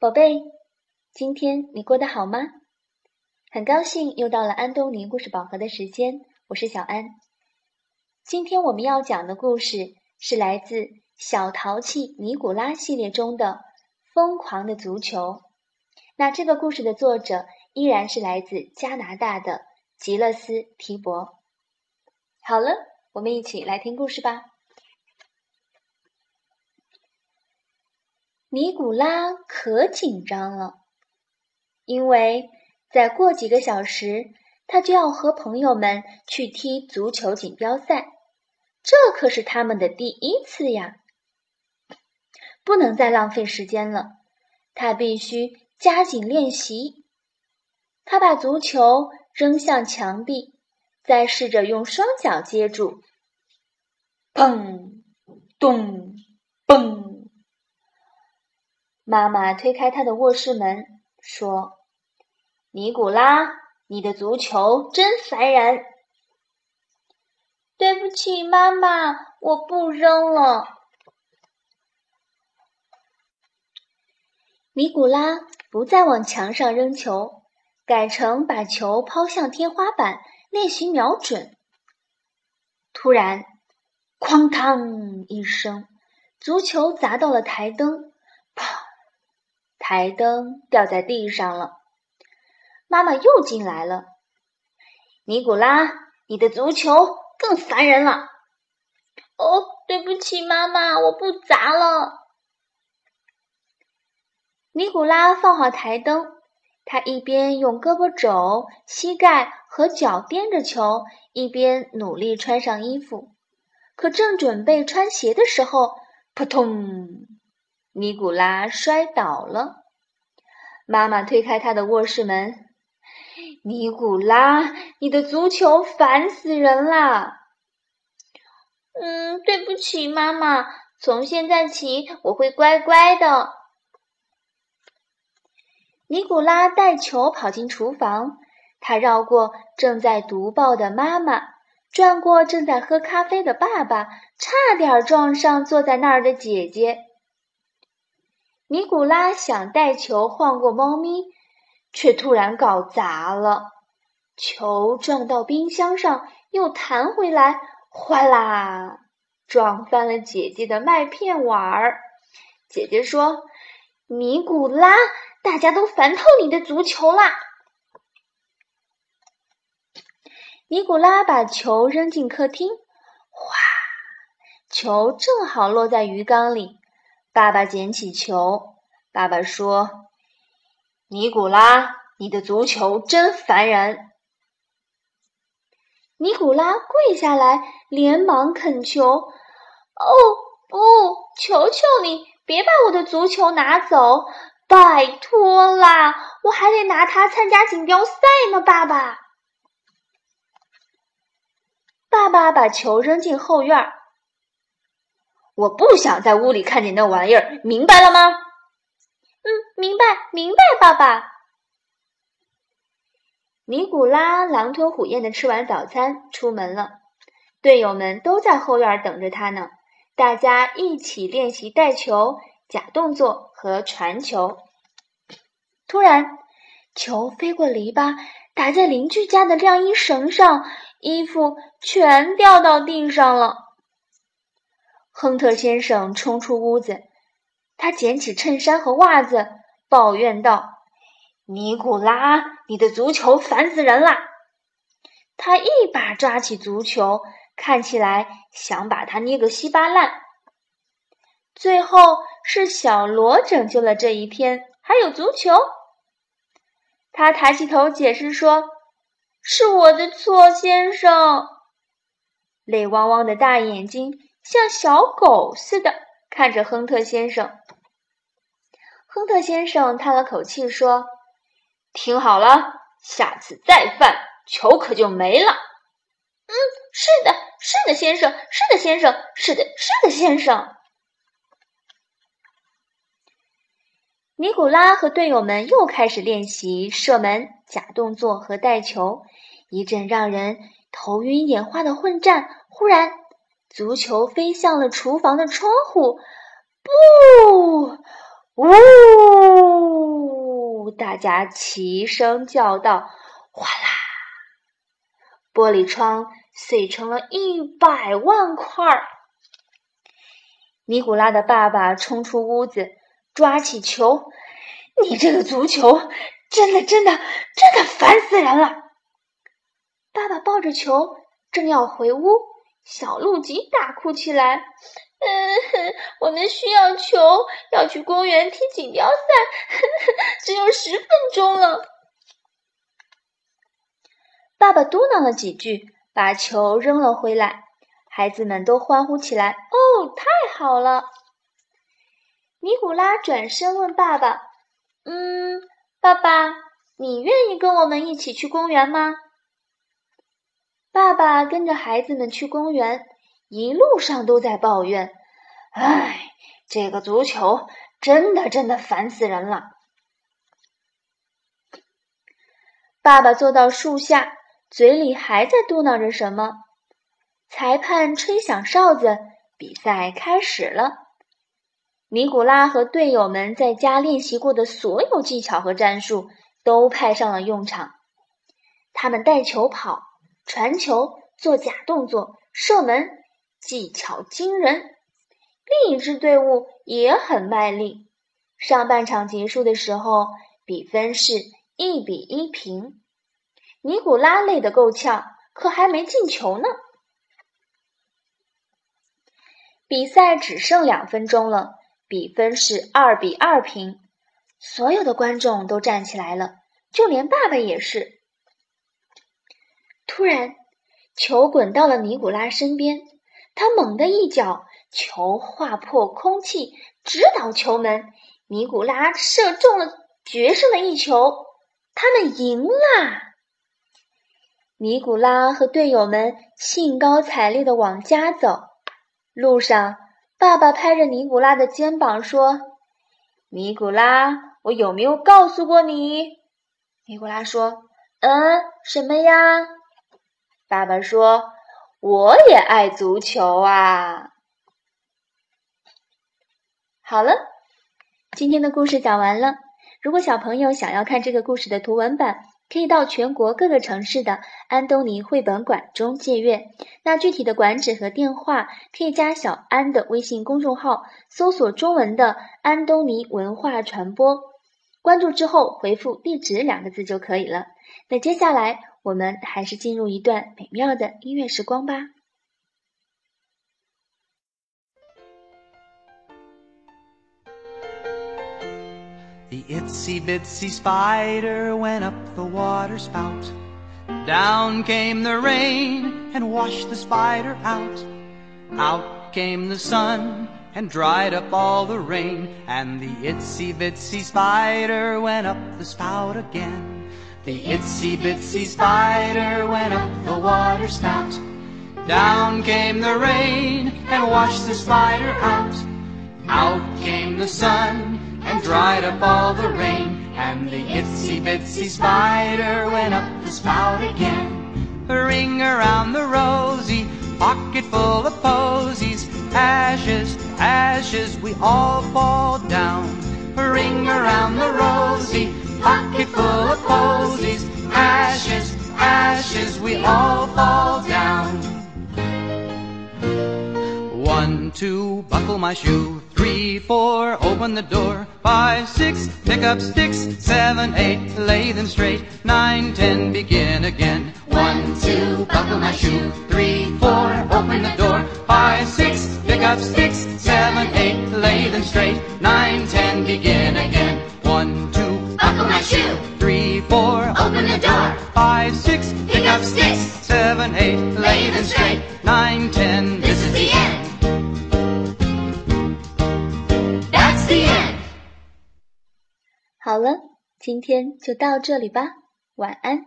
宝贝，今天你过得好吗？很高兴又到了安东尼故事宝盒的时间，我是小安。今天我们要讲的故事是来自《小淘气尼古拉》系列中的《疯狂的足球》。那这个故事的作者依然是来自加拿大的吉勒斯·提伯。好了，我们一起来听故事吧。尼古拉可紧张了，因为再过几个小时，他就要和朋友们去踢足球锦标赛，这可是他们的第一次呀！不能再浪费时间了，他必须加紧练习。他把足球扔向墙壁，再试着用双脚接住，砰，咚，嘣。妈妈推开他的卧室门，说：“尼古拉，你的足球真烦人。”对不起，妈妈，我不扔了。尼古拉不再往墙上扔球，改成把球抛向天花板练习瞄准。突然，哐当一声，足球砸到了台灯，台灯掉在地上了，妈妈又进来了。尼古拉，你的足球更烦人了。哦，对不起，妈妈，我不砸了。尼古拉放好台灯，他一边用胳膊肘、膝盖和脚掂着球，一边努力穿上衣服。可正准备穿鞋的时候，扑通！尼古拉摔倒了。妈妈推开他的卧室门，尼古拉，你的足球烦死人了。嗯，对不起，妈妈，从现在起我会乖乖的。尼古拉带球跑进厨房，他绕过正在读报的妈妈，转过正在喝咖啡的爸爸，差点撞上坐在那儿的姐姐。尼古拉想带球晃过猫咪，却突然搞砸了。球撞到冰箱上，又弹回来，哗啦，撞翻了姐姐的麦片碗儿。姐姐说：“尼古拉，大家都烦透你的足球啦！”尼古拉把球扔进客厅，哗，球正好落在鱼缸里。爸爸捡起球，爸爸说：“尼古拉，你的足球真烦人。”尼古拉跪下来，连忙恳求：“哦，不，求求你，别把我的足球拿走，拜托啦！我还得拿它参加锦标赛呢。”爸爸，爸爸把球扔进后院儿。我不想在屋里看见那玩意儿，明白了吗？嗯，明白，明白，爸爸。尼古拉狼吞虎咽的吃完早餐，出门了。队友们都在后院等着他呢。大家一起练习带球、假动作和传球。突然，球飞过篱笆，打在邻居家的晾衣绳上，衣服全掉到地上了。亨特先生冲出屋子，他捡起衬衫和袜子，抱怨道：“尼古拉，你的足球烦死人了！”他一把抓起足球，看起来想把它捏个稀巴烂。最后是小罗拯救了这一天，还有足球。他抬起头解释说：“是我的错，先生。”泪汪汪的大眼睛。像小狗似的看着亨特先生。亨特先生叹了口气说：“听好了，下次再犯，球可就没了。”“嗯，是的，是的，先生，是的，先生，是的，是的，先生。”尼古拉和队友们又开始练习射门、假动作和带球。一阵让人头晕眼花的混战，忽然。足球飞向了厨房的窗户，不，呜！大家齐声叫道：“哗啦！”玻璃窗碎成了一百万块儿。尼古拉的爸爸冲出屋子，抓起球：“你这个足球，真的、真的、真的烦死人了！”爸爸抱着球，正要回屋，小鹿吉大哭起来：“嗯，我们需要球，要去公园踢锦标赛，只有十分钟了。”爸爸嘟囔了几句，把球扔了回来。孩子们都欢呼起来：“哦，太好了！”尼古拉转身问爸爸：“嗯，爸爸，你愿意跟我们一起去公园吗？”爸爸跟着孩子们去公园，一路上都在抱怨：“唉，这个足球真的真的烦死人了。”爸爸坐到树下。嘴里还在嘟囔着什么，裁判吹响哨子，比赛开始了。尼古拉和队友们在家练习过的所有技巧和战术都派上了用场。他们带球跑、传球、做假动作、射门，技巧惊人。另一支队伍也很卖力。上半场结束的时候，比分是一比一平。尼古拉累得够呛，可还没进球呢。比赛只剩两分钟了，比分是二比二平。所有的观众都站起来了，就连爸爸也是。突然，球滚到了尼古拉身边，他猛地一脚，球划破空气，直捣球门。尼古拉射中了决胜的一球，他们赢啦！尼古拉和队友们兴高采烈地往家走。路上，爸爸拍着尼古拉的肩膀说：“尼古拉，我有没有告诉过你？”尼古拉说：“嗯，什么呀？”爸爸说：“我也爱足球啊。”好了，今天的故事讲完了。如果小朋友想要看这个故事的图文版，可以到全国各个城市的安东尼绘本馆中借阅。那具体的馆址和电话，可以加小安的微信公众号，搜索中文的“安东尼文化传播”，关注之后回复“地址”两个字就可以了。那接下来我们还是进入一段美妙的音乐时光吧。The itsy bitsy spider went up the water spout. Down came the rain and washed the spider out. Out came the sun and dried up all the rain. And the itsy bitsy spider went up the spout again. The itsy bitsy spider went up the water spout. Down came the rain and washed the spider out. Out came the sun and dried up all the rain. And the itsy bitsy spider went up the spout again. Ring around the rosy, pocket full of posies. Ashes, ashes, we all fall down. Ring around the rosy, pocket full of posies. Ashes, ashes, we all fall down. One, two, buckle my shoe. Three, four, open the door. Five, six, pick up sticks. Seven, eight, lay them straight. Nine, ten, begin again. One, two, buckle my shoe. Three, four, open the door. Five, six, pick up sticks. Seven, eight, lay them straight. Nine, ten, begin again. One, two, buckle my shoe. Three, four, open the door. Five, six, pick up sticks. Seven, eight, lay them straight. Nine, ten, this is the end. That's the end. 好了，今天就到这里吧，晚安。